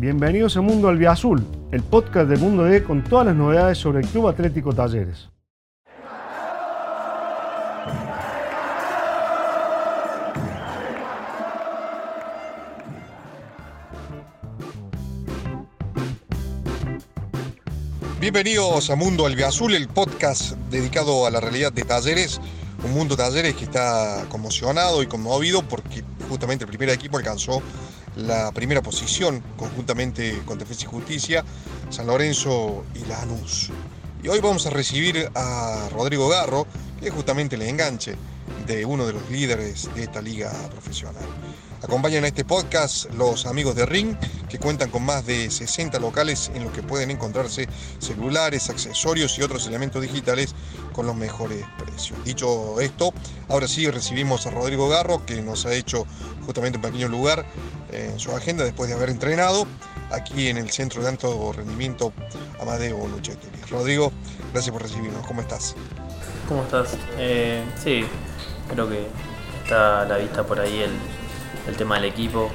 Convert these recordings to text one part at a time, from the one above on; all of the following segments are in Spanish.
Bienvenidos a Mundo Albiazul, el podcast de Mundo D con todas las novedades sobre el Club Atlético Talleres. Bienvenidos a Mundo Albiazul, el podcast dedicado a la realidad de Talleres. Un mundo Talleres que está conmocionado y conmovido porque justamente el primer equipo alcanzó la primera posición conjuntamente con Defensa y Justicia, San Lorenzo y Lanús. Y hoy vamos a recibir a Rodrigo Garro, que es justamente el enganche de uno de los líderes de esta liga profesional. Acompañan a este podcast los amigos de Ring, que cuentan con más de 60 locales en los que pueden encontrarse celulares, accesorios y otros elementos digitales con los mejores precios. Dicho esto, ahora sí recibimos a Rodrigo Garro, que nos ha hecho justamente un pequeño lugar en su agenda después de haber entrenado aquí en el Centro de Alto Rendimiento Amadeo Luchetti. Rodrigo, gracias por recibirnos. ¿Cómo estás? ¿Cómo estás? Eh, sí, creo que está a la vista por ahí el, el tema del equipo.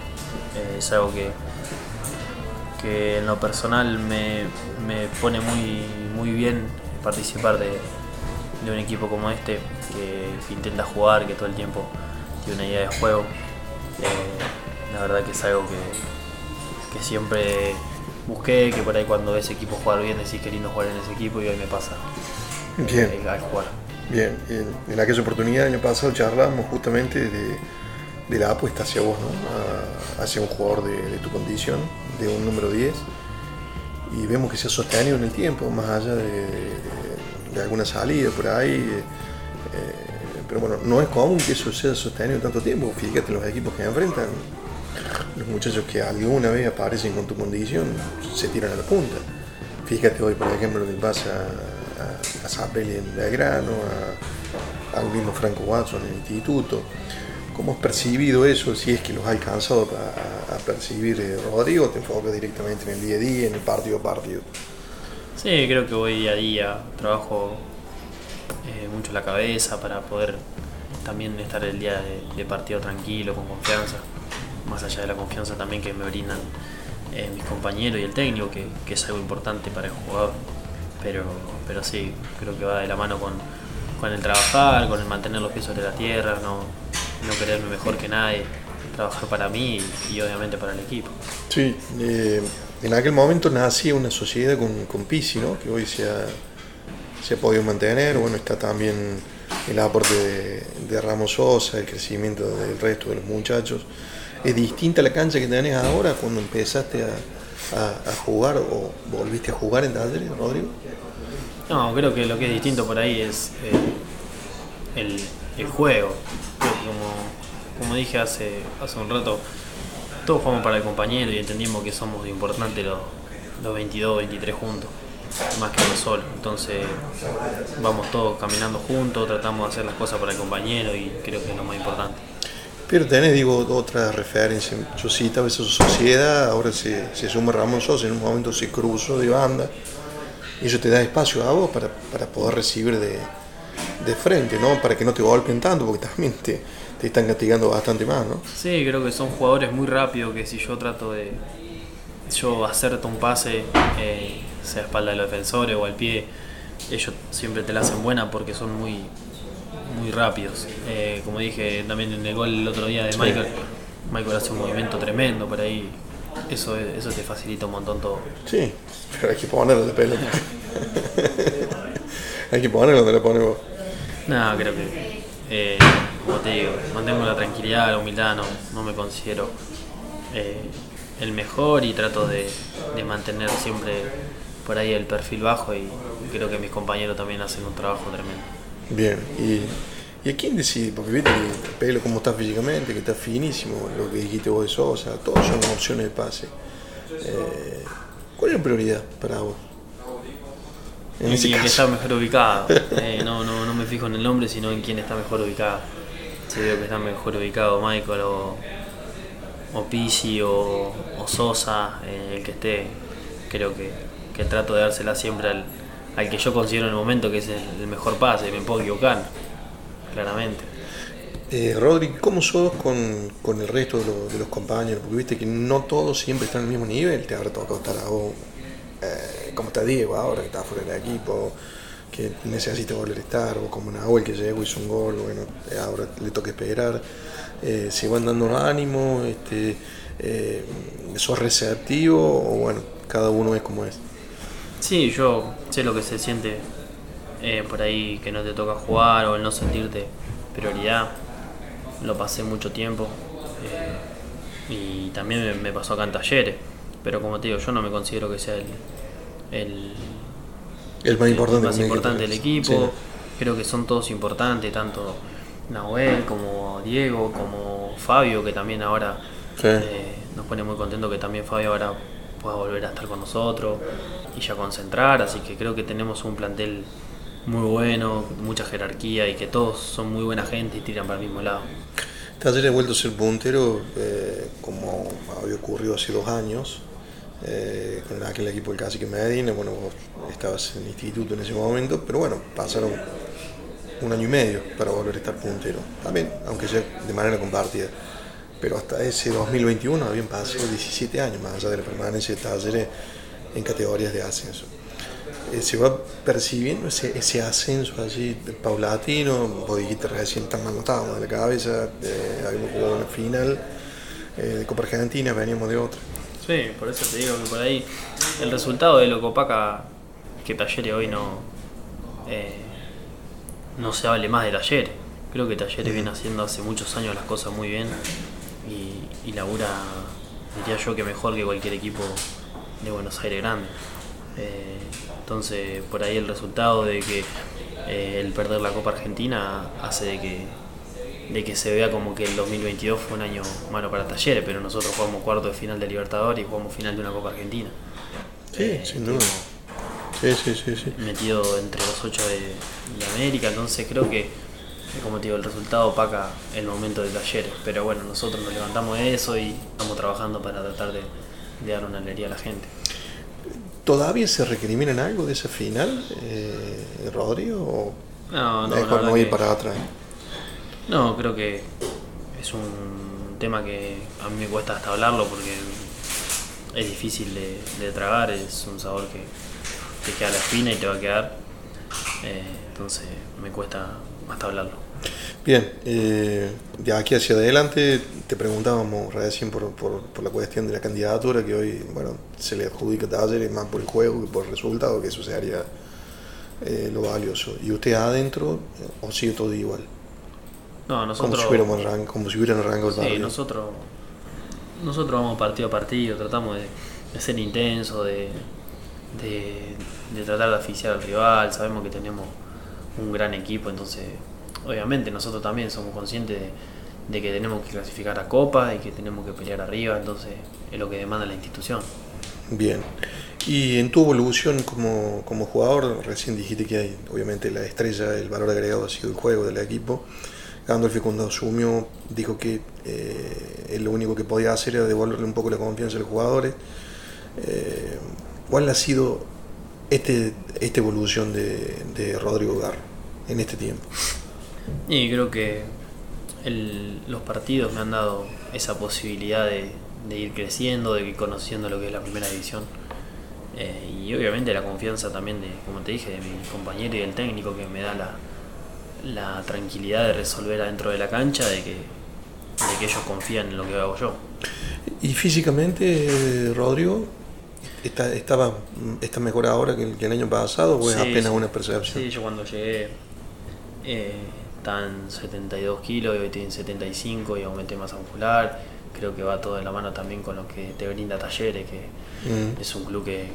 Eh, es algo que, que en lo personal me, me pone muy, muy bien participar de, de, un equipo como este, que, intenta jugar, que todo el tiempo tiene una idea de juego. Eh, la verdad que es algo que, que siempre busqué, que por ahí cuando ves equipo jugar bien decís que lindo jugar en ese equipo y hoy me pasa bien. Eh, al jugar. Bien, en, en aquella oportunidad, el año pasado, charlamos justamente de de la apuesta hacia vos, ¿no? hacia un jugador de, tu condición, de un número 10. Y vemos que se ha sostenido en el tiempo, más allá de, alguna salida por ahí. Eh, pero bueno, no es común que eso sea sostenido tanto tiempo. Fíjate los equipos que enfrentan. Los muchachos que alguna vez aparecen con tu condición se tiran a la punta. Fíjate hoy, por ejemplo, lo que pasa a, a en Belgrano, a, al mismo Franco Watson en el instituto. ¿Cómo has percibido eso? Si es que los has alcanzado a, percibir, eh, Rodrigo, te enfocas directamente en el día a día, en el partido a partido. Sí, creo que voy día a día, trabajo eh, mucho la cabeza para poder también estar el día de, partido tranquilo, con confianza, más allá de la confianza también que me brindan eh, mis compañeros y el técnico, que, que, es algo importante para el jugador. Pero, pero sí, creo que va de la mano con, con el trabajar, con el mantener los pies sobre la tierra, no, no quererme mejor que nadie, trabajar para mí y, obviamente para el equipo. Sí, eh, en aquel momento nacía una sociedad con, con Pisi, ¿no? que hoy se ha, se ha podido mantener, bueno, está también el aporte de, de, Ramos Sosa, el crecimiento del resto de los muchachos. ¿Es distinta la cancha que tenés ahora cuando empezaste a, jugar o volviste a jugar en Talleres, Rodrigo? No, creo que lo que es distinto por ahí es eh, el, el juego como, como dije hace, hace un rato, todos jugamos para el compañero y entendimos que somos importantes los, los 22, 23 juntos, más que uno solo. Entonces vamos todos caminando juntos, tratamos de hacer las cosas para el compañero y creo que es lo más importante. Pero tenés, digo, otra referencia. Yo citaba esa sociedad, ahora se, se suma Ramón Sosa, en un momento se cruzó de banda y eso te da espacio a vos para, para poder recibir de, de frente, ¿no? Para que no te golpeen tanto, porque también te, te están castigando bastante más, ¿no? Sí, creo que son jugadores muy rápidos que si yo trato de yo hacerte un pase, eh, sea a espalda de los defensores o al pie, ellos siempre te la hacen buena porque son muy muy rápidos. Eh, como dije también en el gol el otro día de Michael, Michael hace un movimiento tremendo por ahí. Eso, eso te facilita un montón todo. Sí, pero hay que ponerle la pelota. hay que ponerlo donde la ponemos. No, creo que, eh, como te digo, mantengo la tranquilidad, la humildad, no, me considero eh, el mejor y trato de, mantener siempre por ahí el perfil bajo y creo que mis compañeros también hacen un trabajo tremendo. Bien, y, a quién decide? Porque viste que el pelo como está físicamente, que está finísimo, lo que dijiste vos de Sosa, todos son opciones de pase. Eh, ¿Cuál es la prioridad para vos? En y que está mejor ubicado. Eh, no, no, no me fijo en el nombre, sino en quién está mejor ubicado. Si veo que está mejor ubicado Michael o, o Pisi o, Sosa, eh, el que esté, creo que, que, trato de dársela siempre al, que yo considero en el momento que es el mejor pase. Me puedo equivocar, claramente. Eh, Rodri, ¿cómo sos con, el resto de, los compañeros? Porque viste que no todos siempre están al mismo nivel. Te habrá tocado estar a vos, eh, como está Diego ahora, que está fuera del equipo, que necesita volver a estar, o como Nahuel que llegó, hizo un gol, bueno, eh, ahora le toca esperar. Eh, si van dando ánimo, este, eh, sos receptivo, o bueno, cada uno es como es. Sí, yo sé lo que se siente por ahí que no te toca jugar o el no sentirte prioridad. Lo pasé mucho tiempo eh, y también me, pasó acá en talleres, pero como te digo, yo no me considero que sea el, el, más importante, más importante del equipo, creo que son todos importantes, tanto Nahuel como Diego, como Fabio, que también ahora eh, nos pone muy contento que también Fabio ahora pueda volver a estar con nosotros y ya concentrar, así que creo que tenemos un plantel muy bueno, mucha jerarquía y que todos son muy buena gente y tiran para el mismo lado. Talleres ha vuelto a ser puntero eh, como había ocurrido hace dos años eh, con aquel equipo del Cacique Medina, bueno, vos estabas en el instituto en ese momento, pero bueno, pasaron un año y medio para volver a estar puntero, también, aunque sea de manera compartida. Pero hasta ese 2021 habían pasado 17 años más allá de la permanencia de Talleres en categorías de ascenso. Eh, se va percibiendo ese, ese ascenso así paulatino, vos dijiste recién tan estábamos de la cabeza, eh, habíamos jugado una final eh, de Copa Argentina, veníamos de otra. Sí, por eso te digo que por ahí el resultado de lo que opaca que Talleres hoy no, no se hable más de Talleres. Creo que Talleres viene haciendo hace muchos años las cosas muy bien y, y labura, diría yo, que mejor que cualquier equipo de Buenos Aires grande. Entonces, por ahí el resultado de que eh, el perder la Copa Argentina hace de que, de que se vea como que el 2022 fue un año malo para Talleres, pero nosotros jugamos cuarto de final de Libertadores y jugamos final de una Copa Argentina. Sí, eh, sin duda. Sí, sí, sí, sí. Metido entre los ocho de, América, entonces creo que, como te digo, el resultado opaca el momento de Talleres. Pero bueno, nosotros nos levantamos de eso y estamos trabajando para tratar de, de dar una alegría a la gente. ¿Todavía se recriminan algo de esa final, eh, Rodrigo? ¿O no, no, mejor no ir para atrás? No, creo que es un tema que a mí me cuesta hasta hablarlo porque es difícil de, tragar, es un sabor que te queda a la espina y te va a quedar. Eh, entonces me cuesta hasta hablarlo. Bien, eh, de aquí hacia adelante te preguntábamos recién por, por, la cuestión de la candidatura que hoy bueno se le adjudica a Talleres más por el juego que por el resultado, que eso sería eh, lo valioso. ¿Y usted adentro o sigue todo igual? No, nosotros. Como si, arrancado, como si hubieran arrancado el Sí, nosotros, nosotros vamos partido a partido, tratamos de, ser intensos, de, de, de tratar de aficiar al rival, sabemos que tenemos un gran equipo, entonces obviamente nosotros también somos conscientes de, que tenemos que clasificar a Copa y que tenemos que pelear arriba, entonces es lo que demanda la institución. Bien. Y en tu evolución como, jugador, recién dijiste que hay, obviamente la estrella, el valor agregado ha sido el juego del equipo. Gandolfi cuando asumió dijo que eh, lo único que podía hacer era devolverle un poco la confianza a los jugadores. Eh, ¿Cuál ha sido este, esta evolución de, de Rodrigo Garro en este tiempo? Y creo que los partidos me han dado esa posibilidad de, ir creciendo, de ir conociendo lo que es la primera división. Eh, y obviamente la confianza también de, como te dije, de mi compañero y del técnico que me da la, tranquilidad de resolver adentro de la cancha, de que, que ellos confían en lo que hago yo. ¿Y físicamente, Rodrigo, está, estaba, está mejor ahora que el, año pasado o es apenas una percepción? Sí, yo cuando llegué... Eh, están 72 kilos y hoy tienen 75 y aumenté masa muscular. Creo que va todo de la mano también con lo que te brinda Talleres, que mm. es un club que,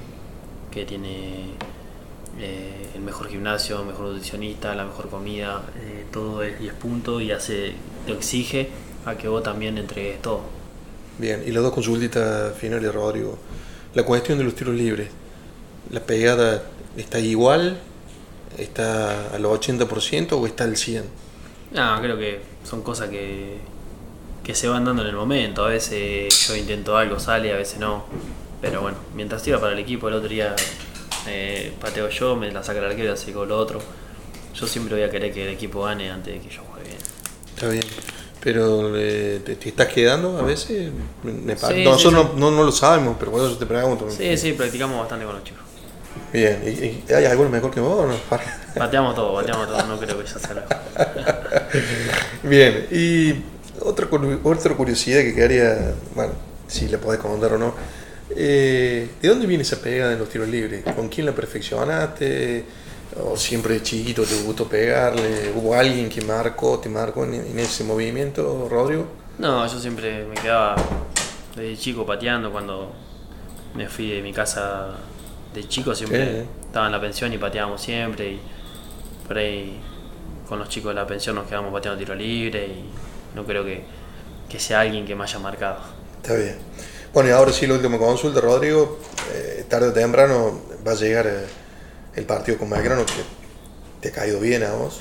que tiene eh, el mejor gimnasio, el mejor nutricionista, la mejor comida, eh, todo es 10 puntos y hace, te exige a que vos también entregues todo. Bien, y las dos consultitas finales, Rodrigo. La cuestión de los tiros libres, ¿la pegada está igual ¿Está al 80% o está al 100%? No, creo que son cosas que, que se van dando en el momento. A veces yo intento algo, sale, a veces no. Pero bueno, mientras iba para el equipo, el otro día eh, pateo yo, me la saca el arquero y hace con lo otro. Yo siempre voy a querer que el equipo gane antes de que yo juegue bien. Está bien. Pero eh, ¿te, te estás quedando a veces? Me pa- Sí, Nosotros sí. No, no, no lo sabemos, pero eso te pregunto. Sí, sí, practicamos bastante con los chicos. Bien, ¿y, y hay alguno mejor que vos o no? Bateamos todo, bateamos todo, no creo que ya sea la- Bien, y otra, otra curiosidad que quedaría, bueno, si le podés comentar o no, eh, ¿de dónde viene esa pegada en los tiros libres? ¿Con quién la perfeccionaste? ¿O siempre de chiquito te gustó pegarle? ¿Hubo alguien que marcó, te marcó en, en ese movimiento, Rodrigo? No, yo siempre me quedaba desde chico pateando cuando me fui de mi casa de chico siempre Sí. estaba en la pensión y pateábamos siempre y por ahí con los chicos de la pensión nos quedamos pateando tiro libre y no creo que, que sea alguien que me haya marcado. Está bien. Bueno, y ahora sí la última consulta, Rodrigo. Eh, tarde o temprano va a llegar eh, el partido con Belgrano que te ha caído bien a vos.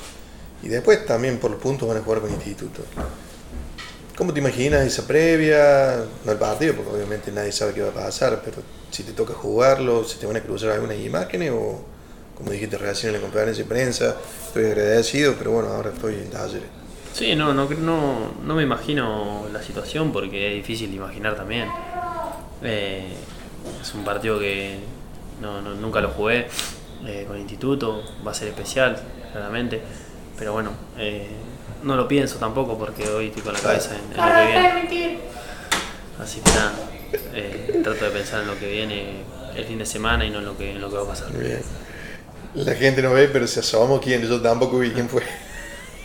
Y después también por los puntos van a jugar con Instituto. ¿Cómo te imaginas esa previa? No el partido, porque obviamente nadie sabe qué va a pasar, pero si te toca jugarlo, si te van a cruzar algunas imágenes o, como dijiste recién en la conferencia de prensa, estoy agradecido, pero bueno, ahora estoy en talleres. Sí, no, no, no, no me imagino la situación porque es difícil de imaginar también. Eh, es un partido que no, no- nunca lo jugué eh, con instituto, va a ser especial, claramente. Pero bueno, eh, no lo pienso tampoco porque hoy estoy con la cabeza en, en lo que viene. Así que nada, eh, trato de pensar en lo que viene el fin de semana y no en lo que, en lo que va a pasar. Bien. La gente no ve, pero se asomó quién, yo tampoco vi quién fue.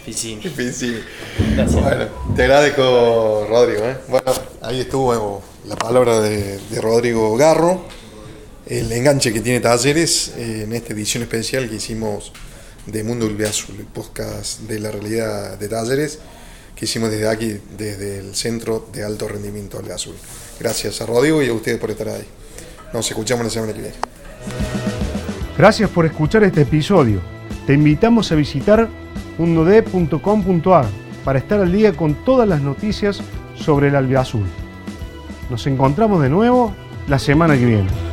Ficini. Difícil. Gracias. Bueno, te agradezco, Rodrigo. ¿eh? Bueno, ahí estuvo la palabra de, de Rodrigo Garro, el enganche que tiene Talleres en esta edición especial que hicimos de Mundo Azul, el podcast de la realidad de Talleres, que hicimos desde aquí, desde el Centro de Alto Rendimiento Azul. Gracias a Rodrigo y a ustedes por estar ahí. Nos escuchamos la semana que viene. Gracias por escuchar este episodio. Te invitamos a visitar mundod.com.ar para estar al día con todas las noticias sobre el albiazul. Nos encontramos de nuevo la semana que viene.